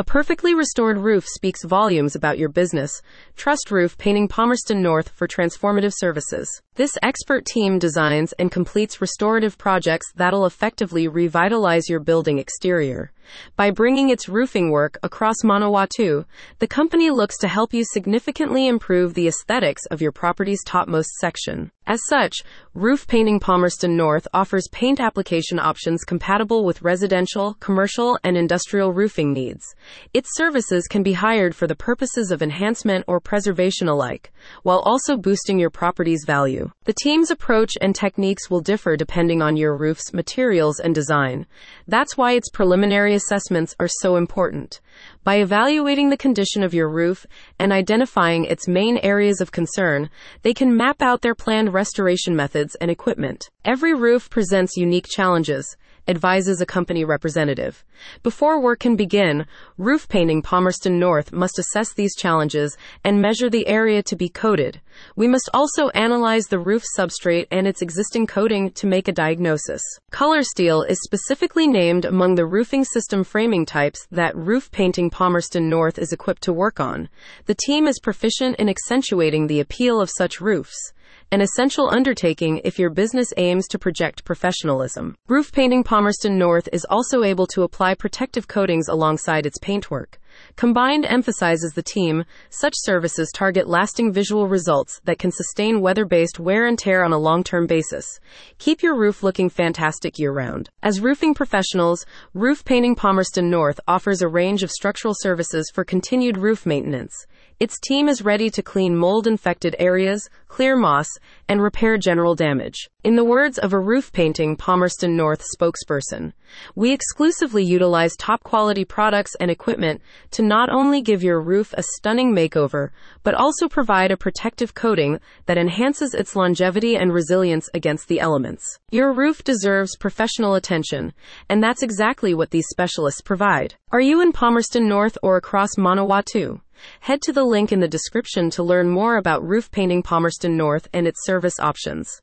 A perfectly restored roof speaks volumes about your business. Trust Roof Painting Palmerston North for transformative services. This expert team designs and completes restorative projects that'll effectively revitalize your building exterior. By bringing its roofing work across Manawatu, the company looks to help you significantly improve the aesthetics of your property's topmost section. As such, Roof Painting Palmerston North offers paint application options compatible with residential, commercial, and industrial roofing needs. Its services can be hired for the purposes of enhancement or preservation alike, while also boosting your property's value. The team's approach and techniques will differ depending on your roof's materials and design. That's why its preliminary assessments are so important. By evaluating the condition of your roof and identifying its main areas of concern, they can map out their planned restoration methods and equipment. Every roof presents unique challenges advises a company representative. Before work can begin, Roof Painting Palmerston North must assess these challenges and measure the area to be coated. We must also analyze the roof substrate and its existing coating to make a diagnosis. Colorsteel is specifically named among the roofing system framing types that Roof Painting Palmerston North is equipped to work on. The team is proficient in accentuating the appeal of such roofs an essential undertaking if your business aims to project professionalism. Roof Painting Palmerston North is also able to apply protective coatings alongside its paintwork. Combined emphasizes the team, such services target lasting visual results that can sustain weather based wear and tear on a long term basis. Keep your roof looking fantastic year round. As roofing professionals, Roof Painting Palmerston North offers a range of structural services for continued roof maintenance. Its team is ready to clean mold infected areas, clear moss, and repair general damage. In the words of a roof painting Palmerston North spokesperson, we exclusively utilize top quality products and equipment to not only give your roof a stunning makeover, but also provide a protective coating that enhances its longevity and resilience against the elements. Your roof deserves professional attention, and that's exactly what these specialists provide. Are you in Palmerston North or across Manawatu? Head to the link in the description to learn more about Roof Painting Palmerston North and its service options.